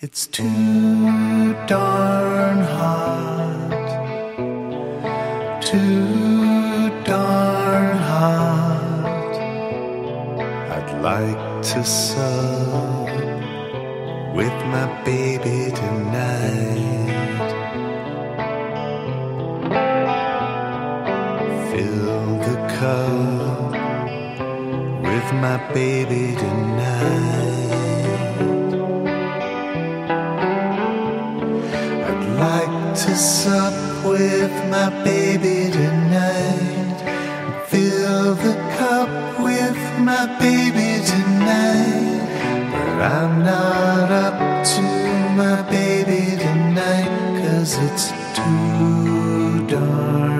It's too darn hot. Too darn hot. I'd like to sup with my baby tonight. Fill the cup with my baby tonight. Sup with my baby tonight. Fill the cup with my baby tonight. But I'm not up to my baby tonight. Cause it's too darn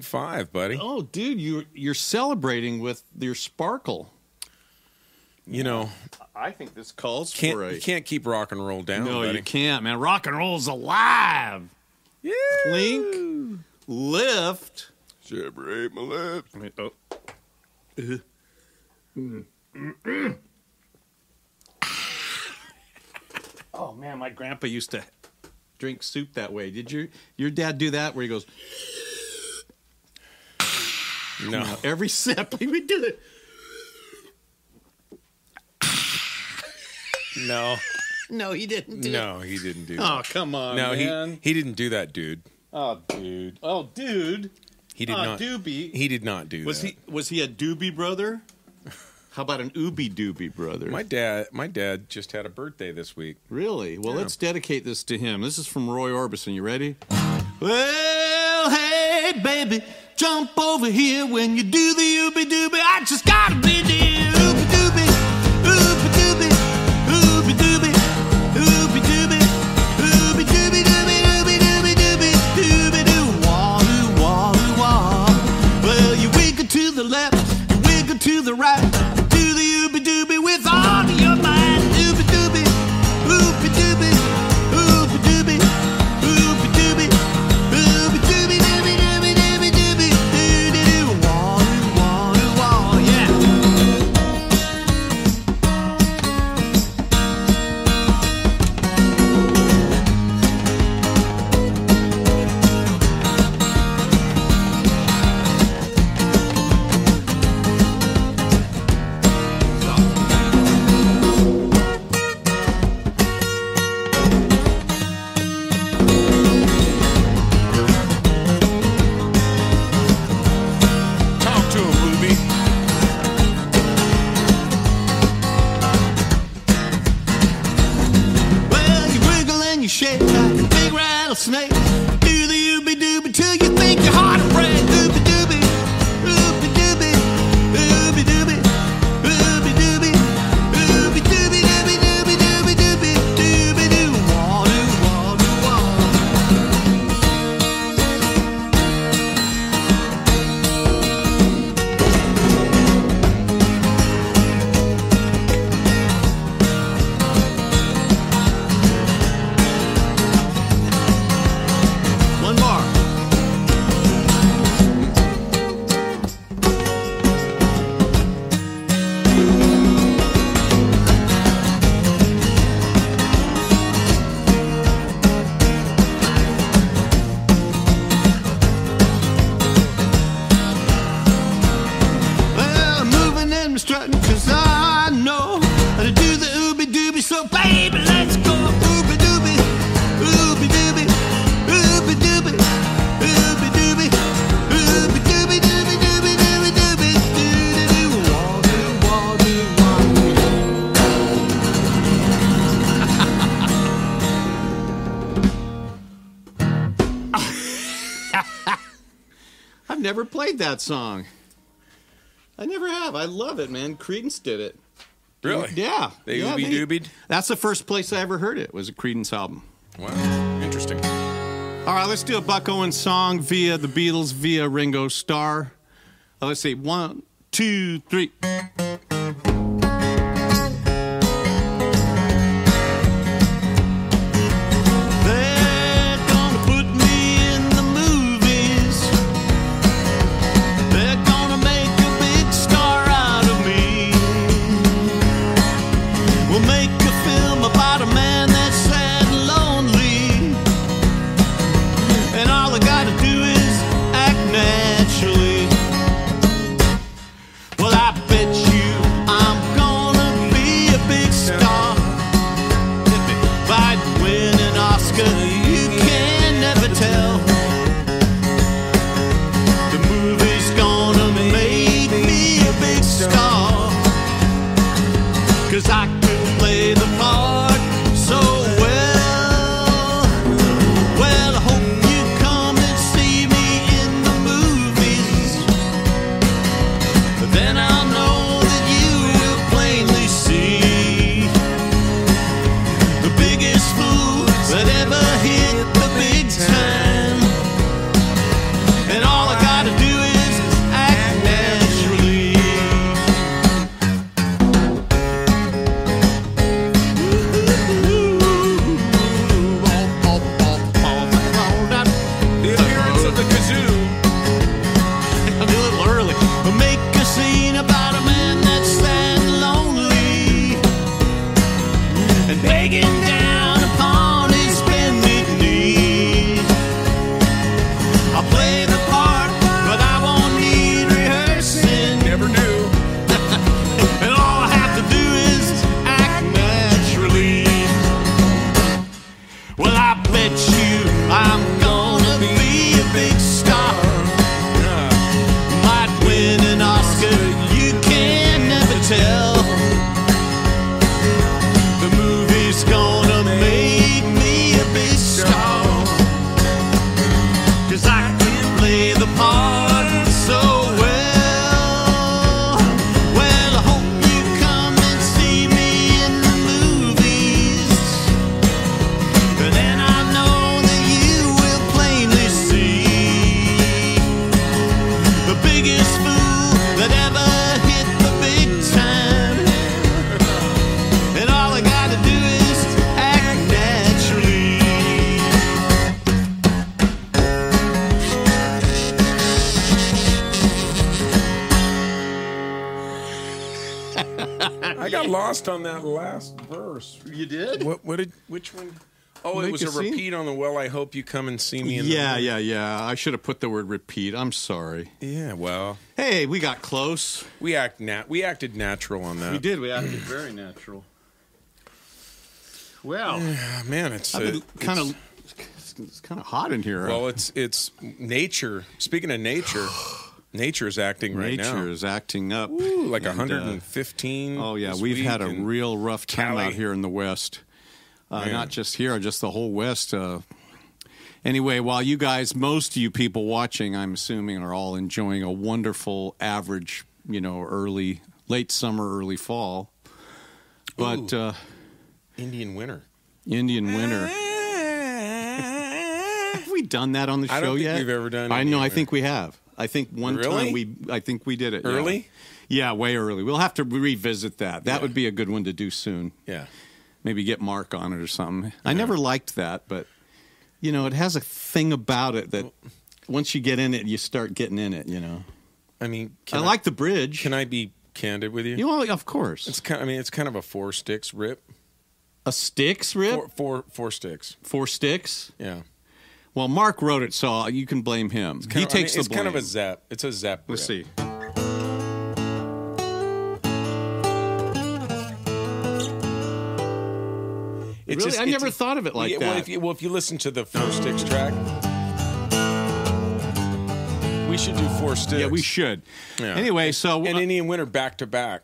big five, buddy. Oh, dude, you you're celebrating with your sparkle. You know, I think this calls can't for a. you can't keep rock and roll down, no, buddy. you can't, man. Rock and roll's alive. Yeah. Clink, lift. Separate my lips. Oh. Oh man, my grandpa used to drink soup that way. Did your your dad do that? Where he goes No. every sip he would do it. No. No, he didn't. Do No, he didn't do oh, that. Oh come on, no, man. he he didn't do that, dude. Oh dude. Oh dude. He did oh, not. Doobie. He did not do was that. he was he a doobie brother? How about an ooby doobie brother? My dad, my dad just had a birthday this week. Really? Well, Yeah. let's dedicate this to him. This is from Roy Orbison. You ready? Baby, jump over here when you do the ooby dooby. I just gotta be there. That song. I never have. I love it, man. Creedence did it. Really? Yeah. They yeah, ooby doobied? That's the first place I ever heard it. Was a Creedence album. Wow. Interesting. All right, let's do a Buck Owens song via the Beatles via Ringo Starr. Let's see, one, two, three. Which one? Oh, Make it was a a scene. repeat on the "Well, I hope you come and see me." In Yeah, the yeah, yeah. I should have put the word repeat. I'm sorry. yeah. Well, Hey, we got close. we act nat. We acted natural on that. We did. We acted very natural. Well, Ah, man, it's uh, kind of. It's kind of hot in here. Well, it's it's nature. Speaking of nature, nature is acting right nature now. Nature is acting up. Ooh, like And, uh, 115. Oh yeah, this we've week had a real rough time Cali. out here in the West. Uh, not just here, just the whole West. Uh, anyway, while you guys, most of you people watching, I'm assuming, are all enjoying a wonderful average, you know, early, late summer, early fall. But Ooh. uh, Indian winter. Indian winter. Have we done that on the show I don't think yet? we've ever done I Indian know. I winter. think we have. I think one Really? time we. I think we did it yeah. Early? Yeah, way early. We'll have to revisit that. That Yeah. would be a good one to do soon. Yeah. Maybe get Mark on it or something. I never liked that, but you know, it has a thing about it that once you get in it, you start getting in it. You know, I mean, I can like the bridge. Can I be candid with you? You know, of course, It's kind. I mean, it's kind of a four sticks rip. a sticks rip Four, four, four sticks. four sticks. Yeah. Well, Mark wrote it, so you can blame him. He of- I mean, takes It's the kind of a zap. It's a zap. Let's rip. see. It's Really? just- I it's- never thought of it like yeah, that. Well if, you, well, if you listen to the four sticks track, we should do four sticks. yeah, we should. Yeah. Anyway, so And uh, Indian Winter back to back.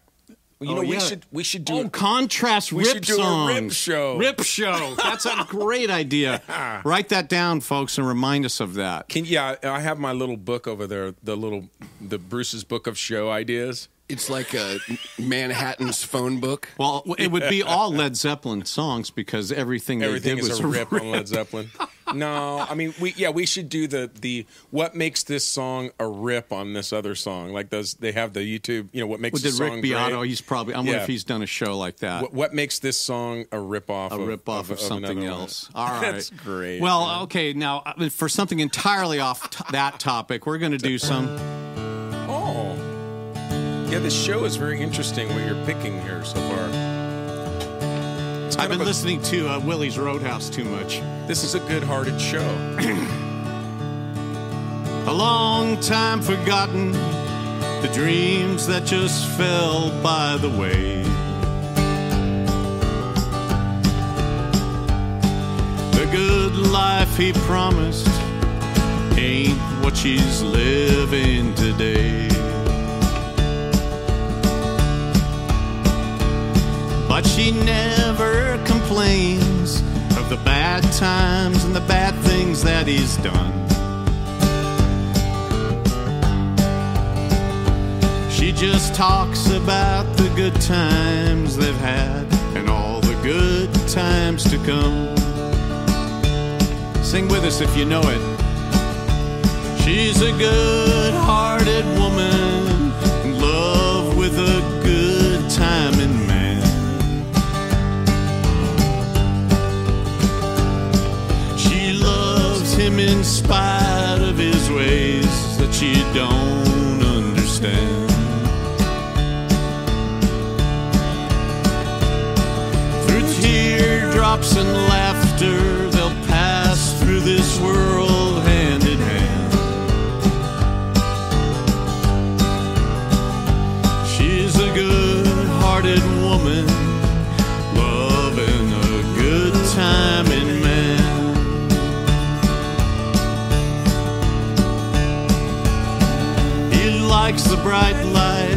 You Oh, know, we should we should do Oh, it. contrast We rip should do a rip show. Rip show. That's a great idea. Write that down, folks, and remind us of that. Can yeah, I have my little book over there, the little the Bruce's book of show ideas. It's like a Manhattan's phone book. Well, it would be all Led Zeppelin songs because everything they Everything did is was a rip on Led Zeppelin. No, I mean we yeah we should do the the what makes this song a rip on this other song like those they have the YouTube you know what makes Well, the did song Rick Beato? great? He's probably. I wonder Yeah. if he's done a show like that. What, what makes this song a rip off? a rip off of, something another one? else. All right, that's great. Well, okay, now I mean, for something entirely off t- that topic, we're going to do some. Yeah, this show is very interesting. What you're picking here so far. I've been a- listening to uh, Willie's Roadhouse too much. This is a good-hearted show. A long time forgotten, the dreams that just fell by the way. The good life he promised ain't what she's living today. She never complains of the bad times and the bad things that he's done. She just talks about the good times they've had and all the good times to come. Sing with us if you know it. She's a good hearted woman in love with a good in spite of his ways that you don't understand. Through teardrops and laughter, they'll pass through this world He the bright lights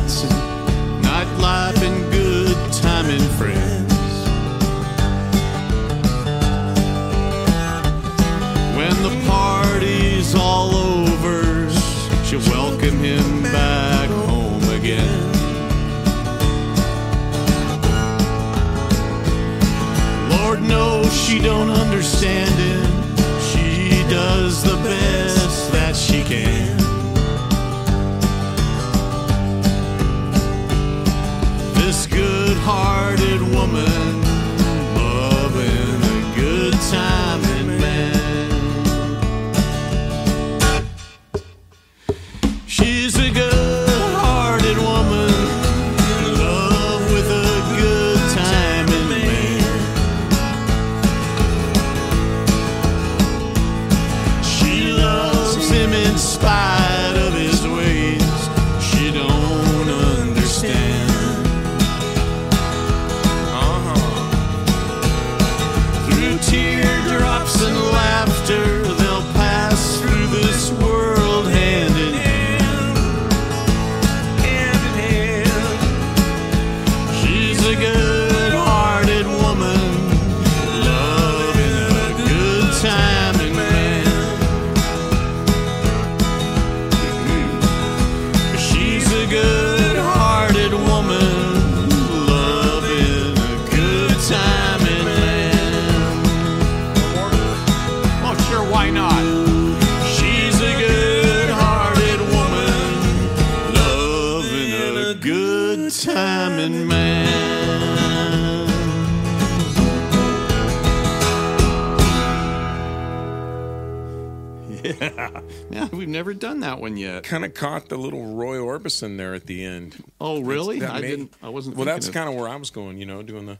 Yeah, yeah, we've never done that one yet. kind of caught the little Roy Orbison there at the end. Oh, really? That I made- didn't. I wasn't. Well, that's of- kind of where I was going. You know, doing the.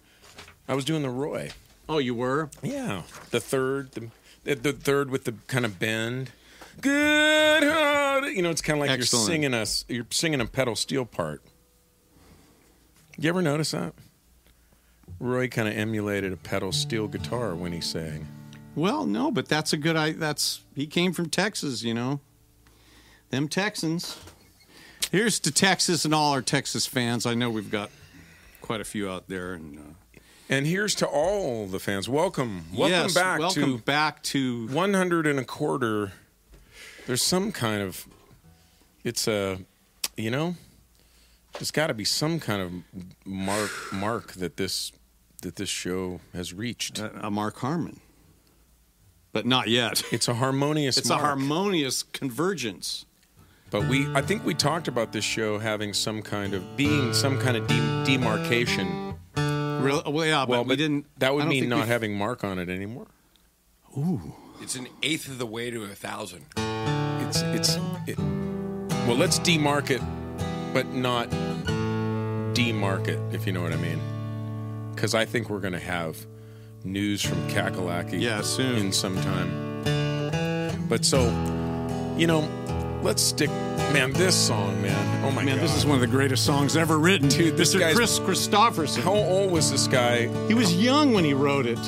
I was doing the Roy. Oh, you were. Yeah, the third, the, the third with the kind of bend. Good, you know, it's kind of like Excellent. you're singing a you're singing a pedal steel part. You ever notice that? Roy kind of emulated a pedal steel guitar when he sang. Well, no, but that's a good. I that's he came from Texas, you know. Them Texans. Here's to Texas and all our Texas fans. I know we've got quite a few out there. And uh, And here's to all the fans. Welcome, welcome yes, back welcome to back to 100 and a quarter. There's some kind of, it's a, you know, there's got to be some kind of mark mark that this that this show has reached. uh, a Mark Harmon, but not yet. It's a harmonious. It's mark. a harmonious convergence. But we, I think we talked about this show having some kind of being some kind of de- demarcation. Real, well, yeah, but Well, we but didn't. That would mean not we've- having Mark on it anymore. Ooh, it's an eighth of the way to a thousand. It's it's. It, well, let's demark it, but not demark it. If you know what I mean. Because I think we're going to have news from Kakalaki. Yeah, soon. in some time. But so, you know, let's stick. Man, this song, man. Oh my Man, god, this is one of the greatest songs ever written. Dude, this Mr. Kris Kristofferson. How old was this guy? he was young when he wrote it.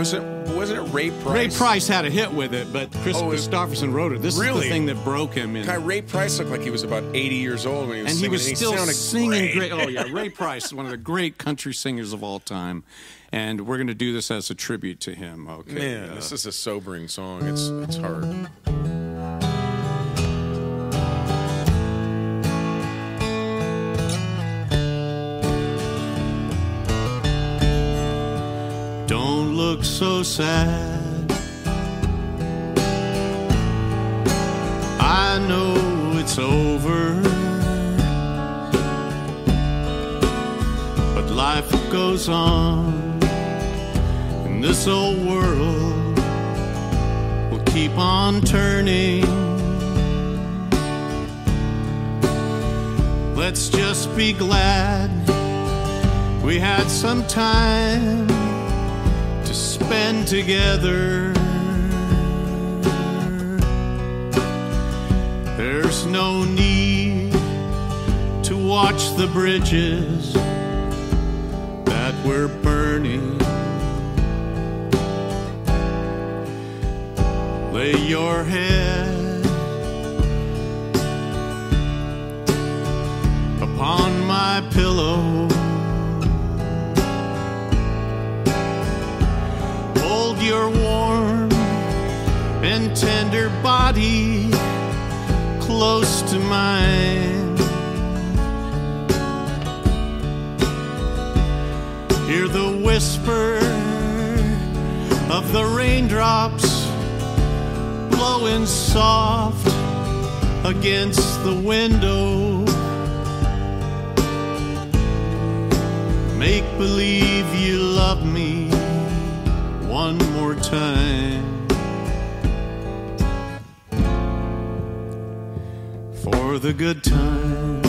Was it? Wasn't it Ray Price? Ray Price had a hit with it, but Kris Oh, Kristofferson wrote it. This is the thing that broke him. In, Ray Price looked like he was about 80 years old when he was and he was still sounded singing great. Oh yeah, Ray Price, one of the great country singers of all time, and we're going to do this as a tribute to him. Okay, Man, uh, this is a sobering song. It's it's hard. So sad. I know it's over. But life goes on. And this old world will keep on turning. Let's just be glad we had some time together. There's no need to watch the bridges that we're burning. Lay your head upon my pillow. Your warm and tender body close to mine. Hear the whisper of the raindrops blowing soft against the window. Make believe you love me one more time. For the good times.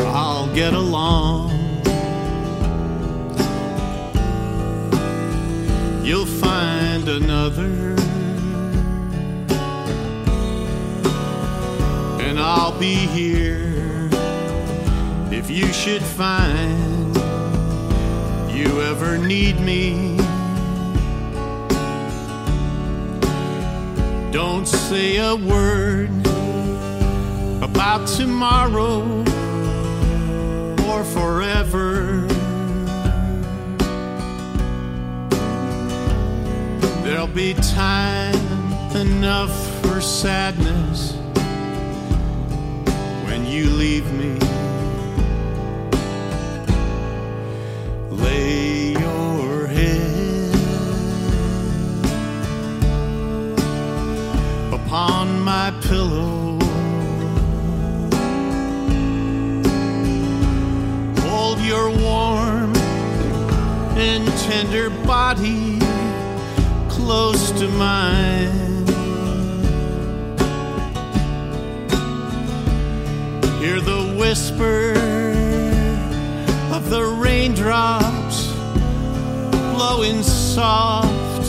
I'll get along. You'll find another. I'll be here if you should find you ever need me. Don't say a word about tomorrow or forever. There'll be time enough for sadness you leave me. Lay your head upon my pillow. Hold your warm and tender body close to mine. Hear the whisper of the raindrops blowing soft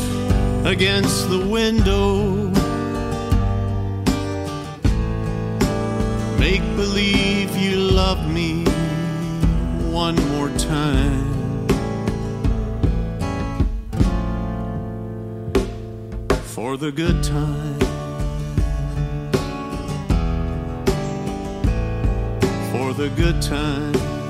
against the window. Make believe you love me one more time. for the good time. The good time.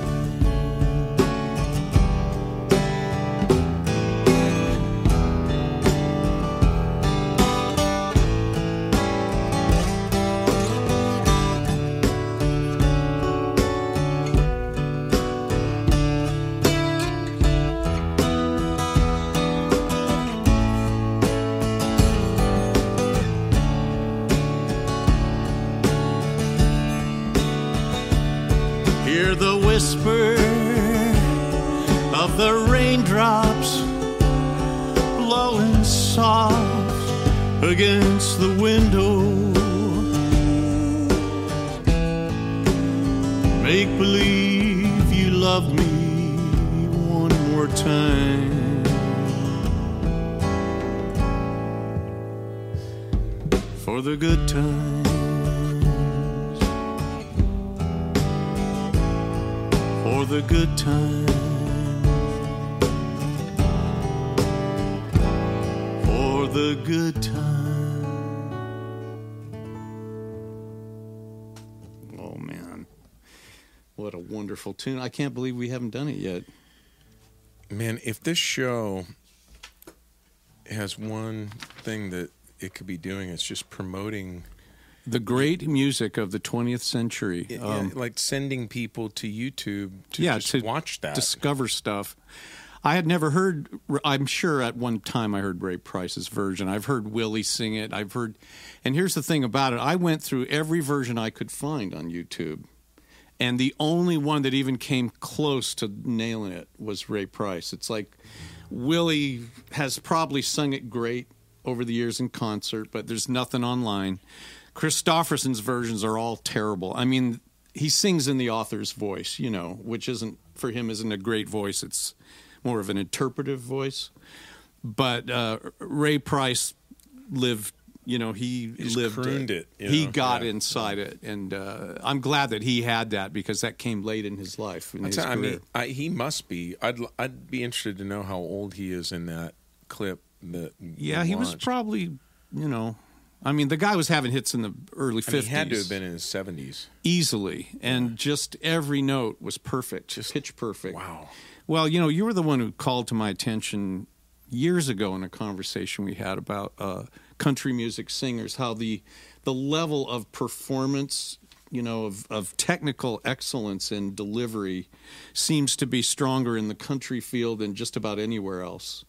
What a wonderful tune. I can't believe we haven't done it yet. Man, if this show has one thing that it could be doing, it's just promoting, The great music of the 20th century. yeah, Um, like sending people to YouTube to yeah, just to watch that. discover stuff. I had never heard. I'm sure at one time I heard Ray Price's version. I've heard Willie sing it. I've heard, and here's the thing about it: I went through every version I could find on YouTube, and the only one that even came close to nailing it was Ray Price. It's like Willie has probably sung it great over the years in concert, but there's nothing online. Kristofferson's versions are all terrible. I mean, he sings in the author's voice, you know, which isn't for him isn't a great voice. It's more of an interpretive voice. But uh, Ray Price lived, you know, he just lived crooned it, you he know, got yeah. inside it, and uh, I'm glad that he had that because that came late in his life. In I his I mean, I, he must be. I'd I'd be interested to know how old he is in that clip. That yeah, he was probably, you know, I mean, the guy was having hits in the early I mean, 50s. he had to have been in his seventies. easily, and just every note was perfect, just pitch perfect. Wow. Well, you know, you were the one who called to my attention years ago in a conversation we had about uh, country music singers, how the the level of performance, you know, of, of technical excellence and delivery seems to be stronger in the country field than just about anywhere else.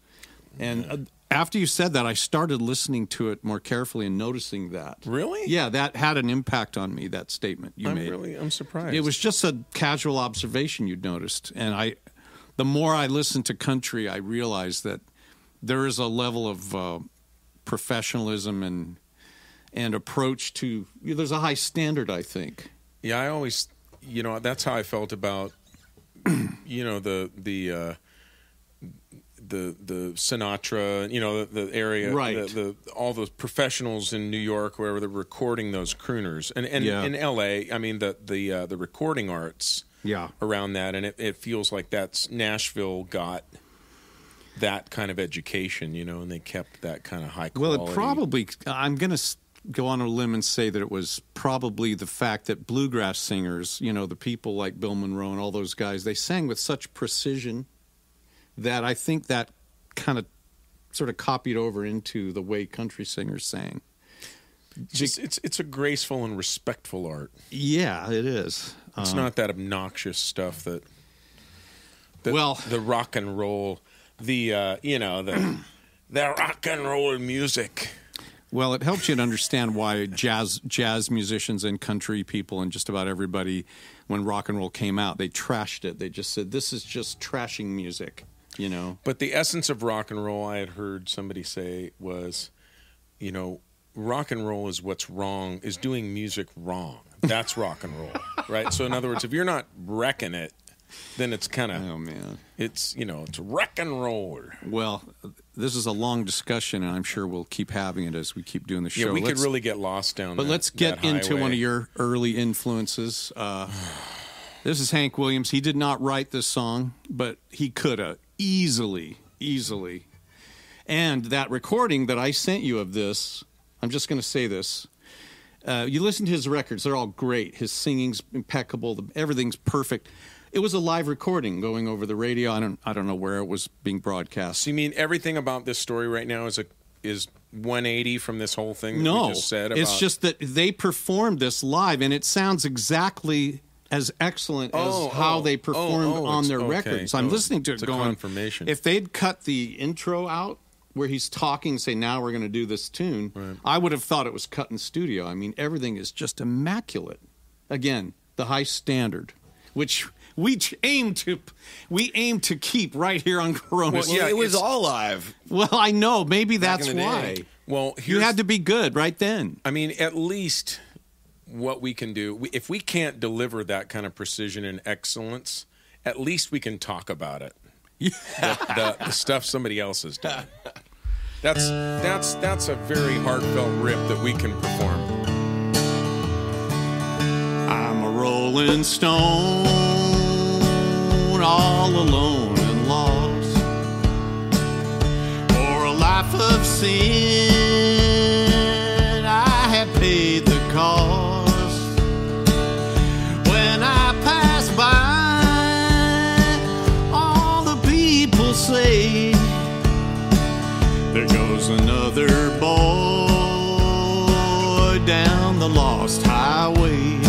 And uh, after you said that, I started listening to it more carefully and noticing that. Really? Yeah, that had an impact on me. That statement you I'm made. really I'm surprised. It was just a casual observation you'd noticed, and I, the more I listened to country, I realized that there is a level of uh, professionalism and and approach to. There's a high standard, I think. Yeah, I always, you know, that's how I felt about, you know, the the uh, the the Sinatra, you know, the, the area, Right. The, the all those professionals in New York, wherever they're recording those crooners, and and Yeah. in L.A., I mean the the uh, the recording arts, Yeah. around that, and it, it feels like that's Nashville got that kind of education, you know, and they kept that kind of high quality. Well, it probably. I'm going to go on a limb and say that it was probably the fact that bluegrass singers, you know, the people like Bill Monroe and all those guys, they sang with such precision that I think that kind of sort of copied over into the way country singers sang. It's, just- it's it's a graceful and respectful art. Yeah, it is. It's Um, not that obnoxious stuff that, that Well- the rock and roll, the uh, you know the the rock and roll music. Well, it helps you to understand why jazz jazz musicians and country people and just about everybody, when rock and roll came out, they trashed it. They just said this is just trashing music, you know. But the essence of rock and roll, I had heard somebody say was, you know, rock and roll is what's wrong, is doing music wrong. That's rock and roll, right? So in other words, if you're not wrecking it, then it's kind of Oh man. it's you know it's rock and roll. Well, this is a long discussion, and I'm sure we'll keep having it as we keep doing the show. Yeah, we could Let's- really get lost down. But that- let's get into one of your early influences. Uh, this is Hank Williams. He did not write this song, but he could have easily, easily. And that recording that I sent you of this, I'm just going to say this. Uh, you listen to his records; they're all great. His singing's impeccable. The, everything's perfect. It was a live recording going over the radio. I don't, I don't know where it was being broadcast. So you mean everything about this story right now is a is 180 from this whole thing that no, we just said about it's just that they performed this live, and it sounds exactly as excellent Oh, as how oh, they oh, performed oh, oh on their okay. records. I'm Oh, listening to it a going. confirmation. If they'd cut the intro out where he's talking, say now we're going to do this tune, I would have thought it was cut in studio. I mean, everything is just immaculate. Again, the high standard, which we ch- aim to we aim to keep right here on Corona. Well, yeah, it was all live. Well, I know. Maybe that's why. day. well, You had to be good right then. I mean, at least what we can do, we, if we can't deliver that kind of precision and excellence, at least we can talk about it. the, the, the stuff somebody else has done. That's that's that's a very heartfelt rip that we can perform. I'm a rolling stone, all alone and lost. For a life of sin, I have paid the cost. When I pass by, all the people say, There goes another boy down the lost highway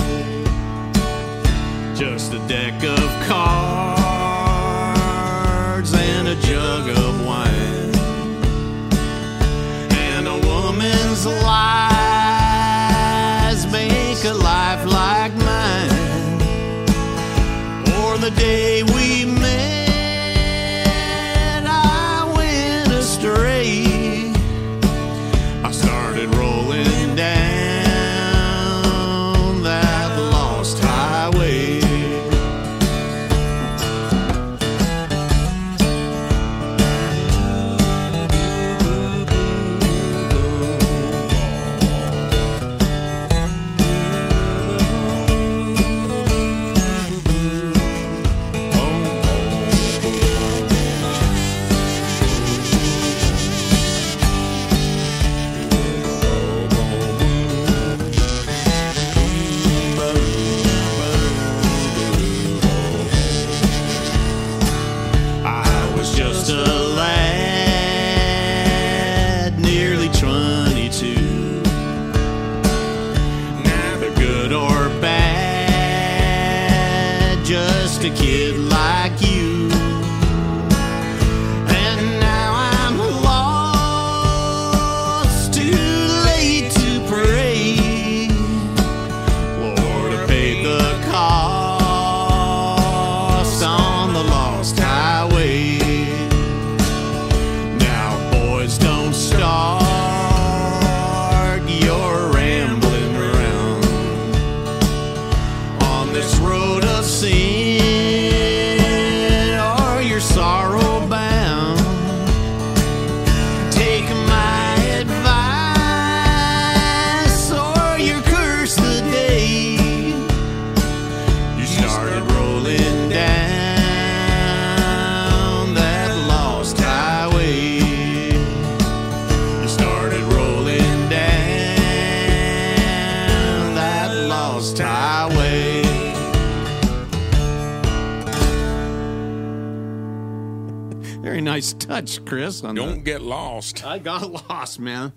nice touch, Chris. On Don't the- get lost. I got lost, man.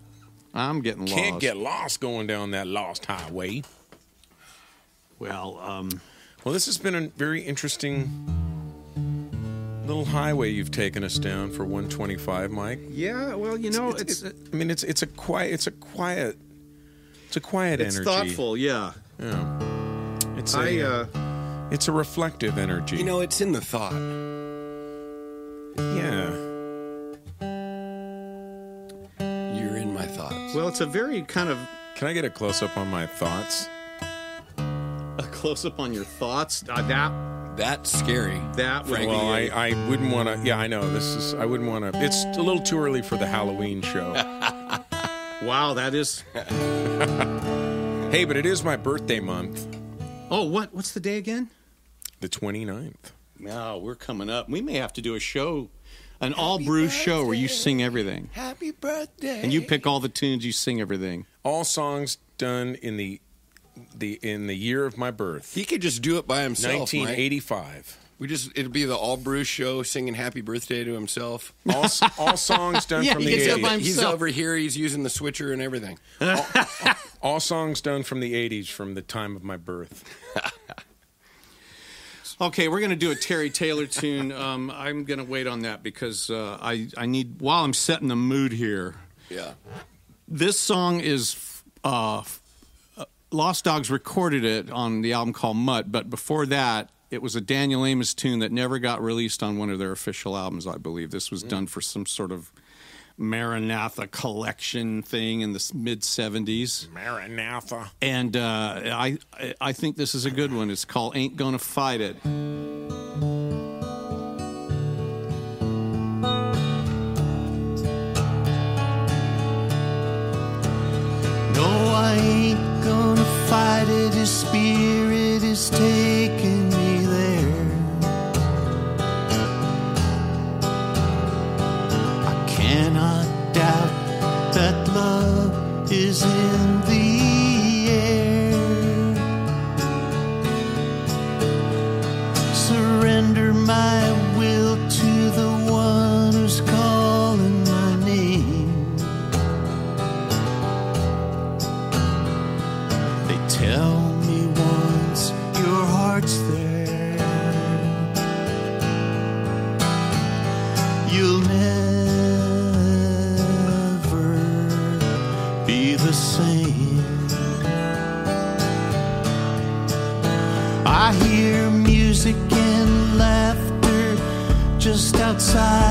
I'm getting lost. Can't get lost going down that lost highway. well. Um, Well, this has been a very interesting little highway you've taken us down for 125, Mike. yeah. Well, you know, it's It's- I mean, it's it's a quiet, it's a quiet, it's a quiet energy. it's energy. thoughtful. Yeah. Yeah. It's a, I uh, it's a reflective energy. You know, it's in the thought. yeah. Well, it's a very kind of Can I get a close up on my thoughts? a close up on your thoughts. Uh, that That's scary. that would Frankie, be Well, I, I wouldn't want to. Yeah, I know this is. I wouldn't want to. It's a little too early for the Halloween show. wow. That is. hey, but it is my birthday month, Oh, what? What's the day again? the 29th. No, we're coming up. We may have to do a show an all brew show where you sing everything, Happy birthday. and you pick all the tunes, you sing everything. All songs done in the the in the year of my birth, He could just do it by himself. Mike. 1985. We just it'll be the all Bruce show singing Happy Birthday to himself. All, all songs done Yeah, from the gets 80s. He's over here. He's using the switcher and everything. All songs done from the 80s, from the time of my birth. Okay, we're going to do a Terry Taylor tune. Um, I'm going to wait on that because uh, I I need while I'm setting the mood here. Yeah. This song is uh, uh, Lost Dogs recorded it on the album called Mutt, but before that, it was a Daniel Amos tune that never got released on one of their official albums. I believe this was done for some sort of Maranatha collection thing in the mid '70s. Maranatha. and uh, I I think this is a good one. It's called "Ain't Gonna Fight It." No, I ain't gonna fight it. His spirit is taking just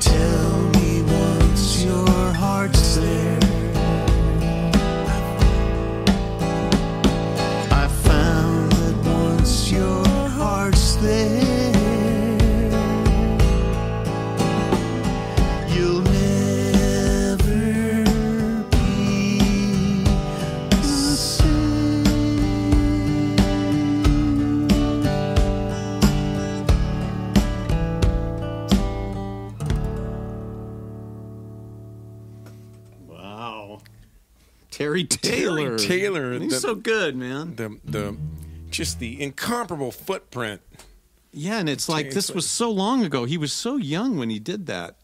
tell so good, man. The the just the incomparable footprint. Yeah, and it's like this was so long ago. He was so young when he did that.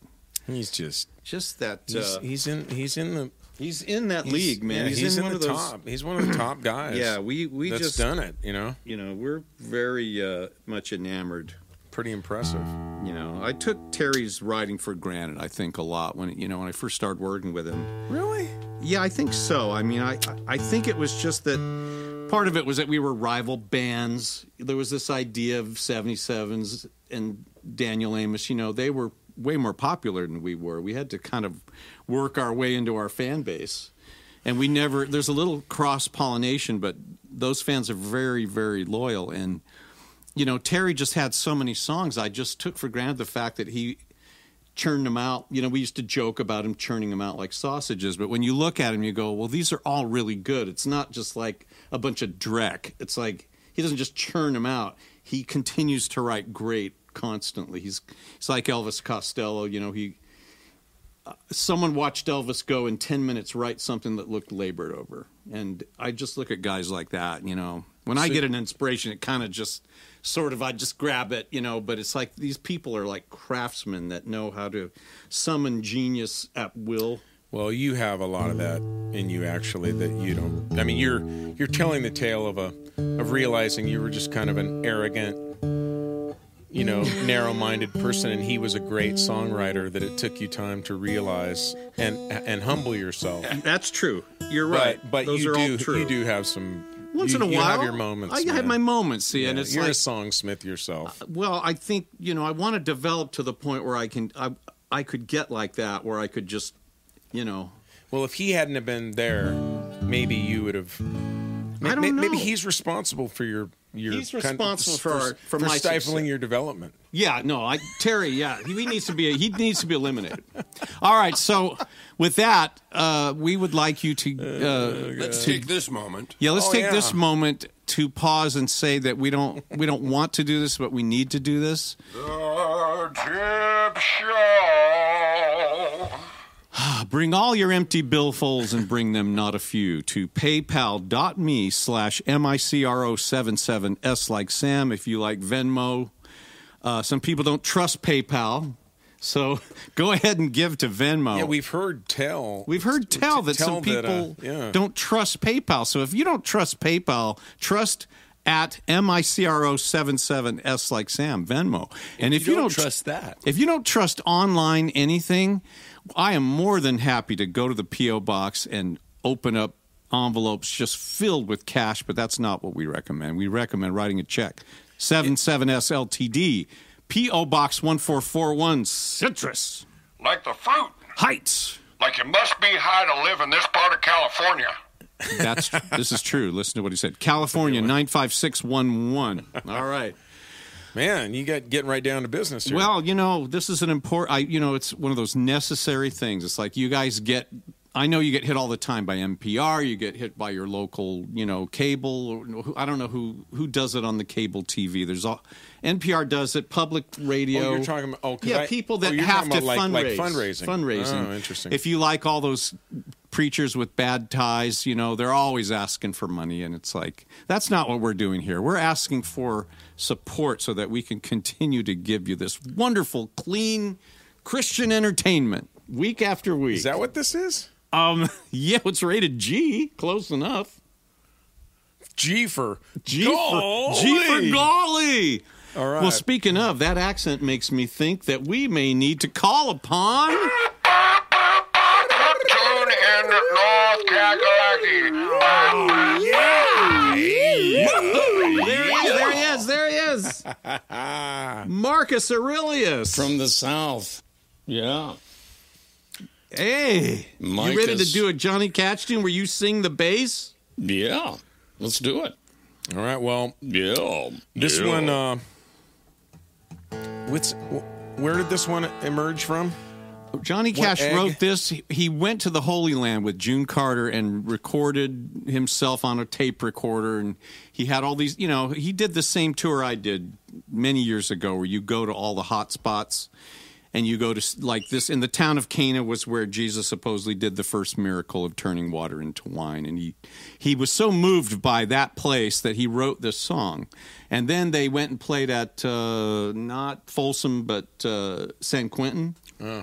He's just Just that he's, uh, he's in he's in the he's in that he's- league, man. yeah, he's, in, one the of those. top. He's one of the top guys. Yeah, we we that's just done it. You know, you know we're very uh, much enamored. Pretty impressive. You know, I took Terry's writing for granted. I think a lot when you know when I first started working with him. Really? Yeah, I think so. I mean, I I think it was just that part of it was that we were rival bands. There was this idea of 77s and Daniel Amos, you know, they were way more popular than we were. We had to kind of work our way into our fan base. And we never there's a little cross pollination, but those fans are very very loyal and you know, Terry just had so many songs. I just took for granted the fact that he churned them out. You know, we used to joke about him churning them out like sausages, but when you look at him, you go, well, these are all really good. It's not just like a bunch of dreck. It's like he doesn't just churn them out. He continues to write great constantly. He's he's like Elvis Costello. You know, he uh, someone watched Elvis go in ten minutes write something that looked labored over, and I just look at guys like that. You know, when I get an inspiration, it kind of just sort of I just grab it, you know. But it's like these people are like craftsmen that know how to summon genius at will. Well, you have a lot of that in you, actually. That you don't. I mean, you're you're telling the tale of a of realizing you were just kind of an arrogant, you know, narrow-minded person, and he was a great songwriter. That it took you time to realize and and humble yourself. That's true. You're right. But but Those you are do all true. you do have some. Once you, in a while you while, have your moments. I have my moments. See, and Yeah, it's you're like a songsmith yourself. Uh, well, I think you know I want to develop to the point where I can I I could get like that where I could just you know Well, if he hadn't have been there, maybe you would have. I don't may- Maybe know. he's responsible for your your. He's kind- responsible for our- for my stifling success. your development. yeah no I Terry yeah he, he needs to be he needs to be eliminated. All right, so with that uh, we would like you to uh, Let's take this moment. yeah let's Oh, take yeah. this moment to pause and say that we don't we don't want to do this but we need to do this. The Jib Show. Bring all your empty billfuls and bring them not a few to paypal.me slash MICRO77S like Sam if you like Venmo. Uh, some people don't trust PayPal, so go ahead and give to Venmo. Yeah, we've heard tell. We've heard tell that tell some that, uh, people yeah. don't trust PayPal. So if you don't trust PayPal, trust at MICRO77S like Sam, Venmo. And if, you you, don't tr- trust that. if you don't trust online anything, I am more than happy to go to the P.O. box and open up envelopes just filled with cash, but that's not what we recommend. We recommend writing a check. 77S LTD, P.O. Box 1441, Citrus Like the fruit. Heights. Like you must be high to live in this part of California. That's this is true. Listen to what he said. California 95611. All right. Man, you got getting right down to business here. Well, you know, this is an important. I, you know, it's one of those necessary things. It's like you guys get. I know you get hit all the time by NPR. You get hit by your local, you know, cable. I don't know who who does it on the cable TV. There's all NPR does it. Public radio. Oh, you're talking about- oh, yeah, I- people oh, that you're have to about like- fundraise, like fundraising. fundraising. Oh, interesting. If you like all those preachers with bad ties, you know, they're always asking for money, and it's like that's not what we're doing here. We're asking for support so that we can continue to give you this wonderful, clean Christian entertainment week after week. is that what this is? Um, yeah, it's rated G. Close enough. G for G for G for golly. golly. All right. Well, speaking of, that accent makes me think that we may need to call upon. Marcus Aurelius. from the south. Yeah. hey, Mike you ready to do a Johnny Cash tune where you sing the bass? Yeah. Let's do it. All right. Well, Yeah. this Yeah. one. Uh, what's where did this one emerge from? Johnny Cash wrote this. He- went to the Holy Land with June Carter and recorded himself on a tape recorder. And he had all these, you know, he did the same tour I did many years ago where you go to all the hot spots. and you go to like this in the town of Cana was where Jesus supposedly did the first miracle of turning water into wine, and he he was so moved by that place that he wrote this song, and then they went and played at uh, not Folsom but uh, San Quentin.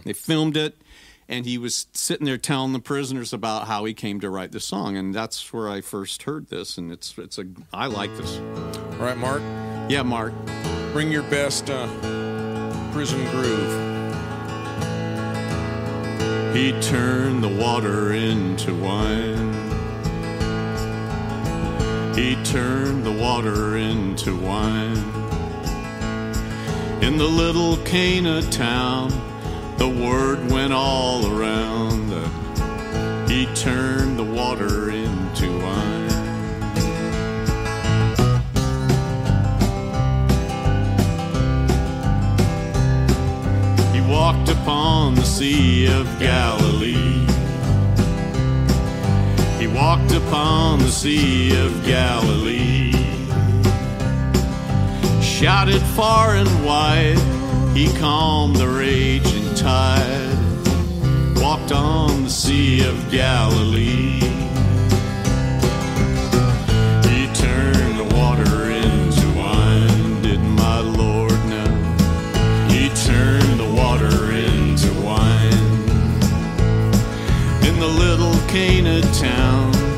They filmed it. And he was sitting there telling the prisoners about how he came to write the song, and that's where I first heard this. And it's it's a I like this. All right, Mark, Yeah, Mark. bring your best uh, prison groove. He turned the water into wine. He turned the water into wine. In the little Cana town, the word went all around that he turned the water into wine. He walked upon the Sea of Galilee. He walked upon the Sea of Galilee. Shouted far and wide, he calmed the raging tide. Walked on the Sea of Galilee. He turned the water into wine, did my Lord now. He turned the water into wine. In the little Cana town,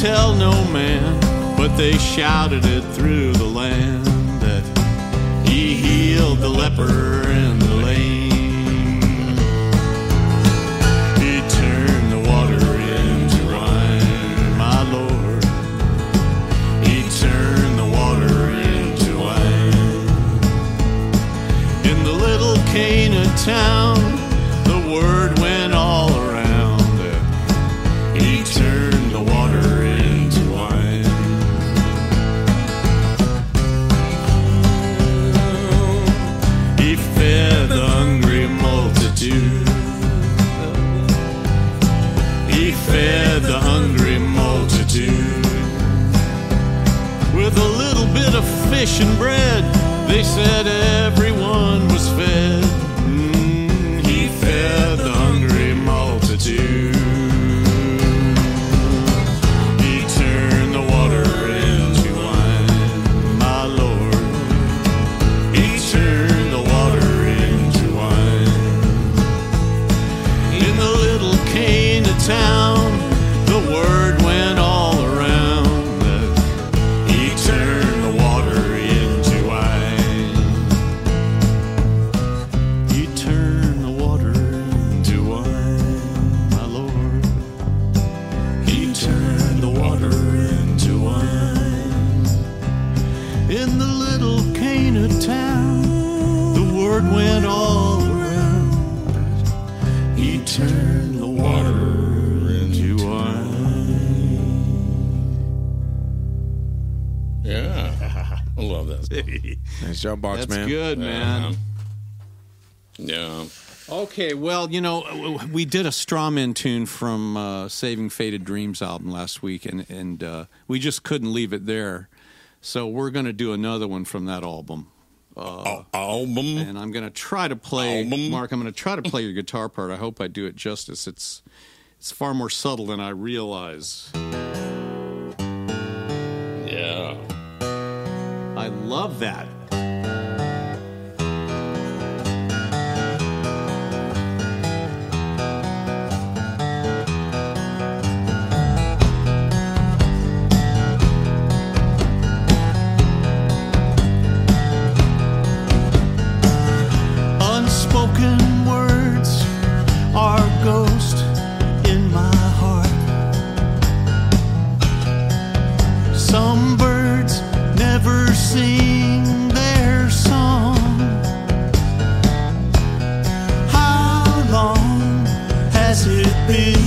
tell no man, but they shouted it through the land that he healed the leper and the and bread. They said Nice job, box That's man. good, man. Yeah. Okay, well, you know, we did a strawman tune from uh, Saving Faded Dreams album last week, and and uh, we just couldn't leave it there. So we're going to do another one from that album, Al- album. and I'm going to try to play. Album? Mark, I'm going to try to play your guitar part. I hope I do it justice. It's it's far more subtle than I realize. Yeah. I love that. happy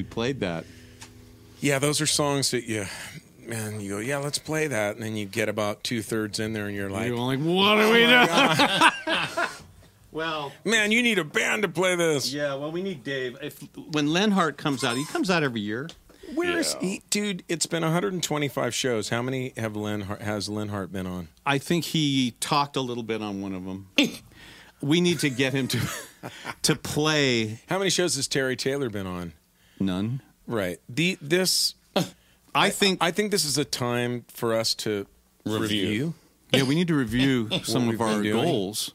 we played that. Yeah, those are songs that you, man, you go, yeah, let's play that, and then you get about two thirds in there, and you're like, You're like, what are we oh doing? well, man, you need a band to play this. yeah. Well, we need Dave. If when Leonhardt comes out, he comes out every year. Where is Yeah. he, dude? It's been 125 shows. How many have Lynn has Leonhardt been on? I think he talked a little bit on one of them. we need to get him to to play How many shows has Terry Taylor been on? None. Right. The this I think I think this is a time for us to Review. review. yeah, we need to review some of our doing. goals.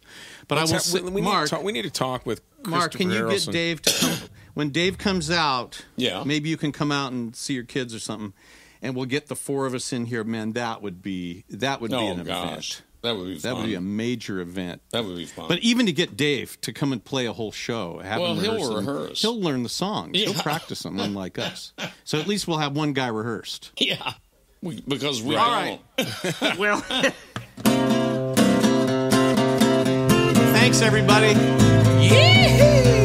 But Let's I will have- say, we, we Mark, need to talk, we need to talk with Mark, can you Christopher get Dave to come when Dave comes out? Yeah. maybe you can come out and see your kids or something, and we'll get the four of us in here. Man, that would be that would be Oh an gosh, event. That would be That fun. would be a major event. that would be fun. But even to get Dave to come and play a whole show, have Well, him he'll rehearse them. He'll learn the songs. He'll practice them, unlike us. So at least we'll have one guy rehearsed. yeah, we, because we All don't. well, thanks everybody. Put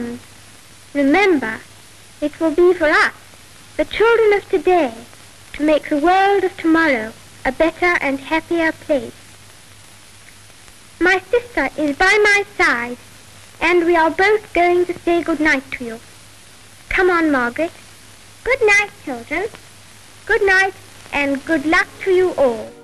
comes, remember, it will be for us, the children of today, to make the world of tomorrow a better and happier place. My sister is by my side, and we are both going to say good night to you. Come on, Margaret. Good night, children. Good night, and good luck to you all.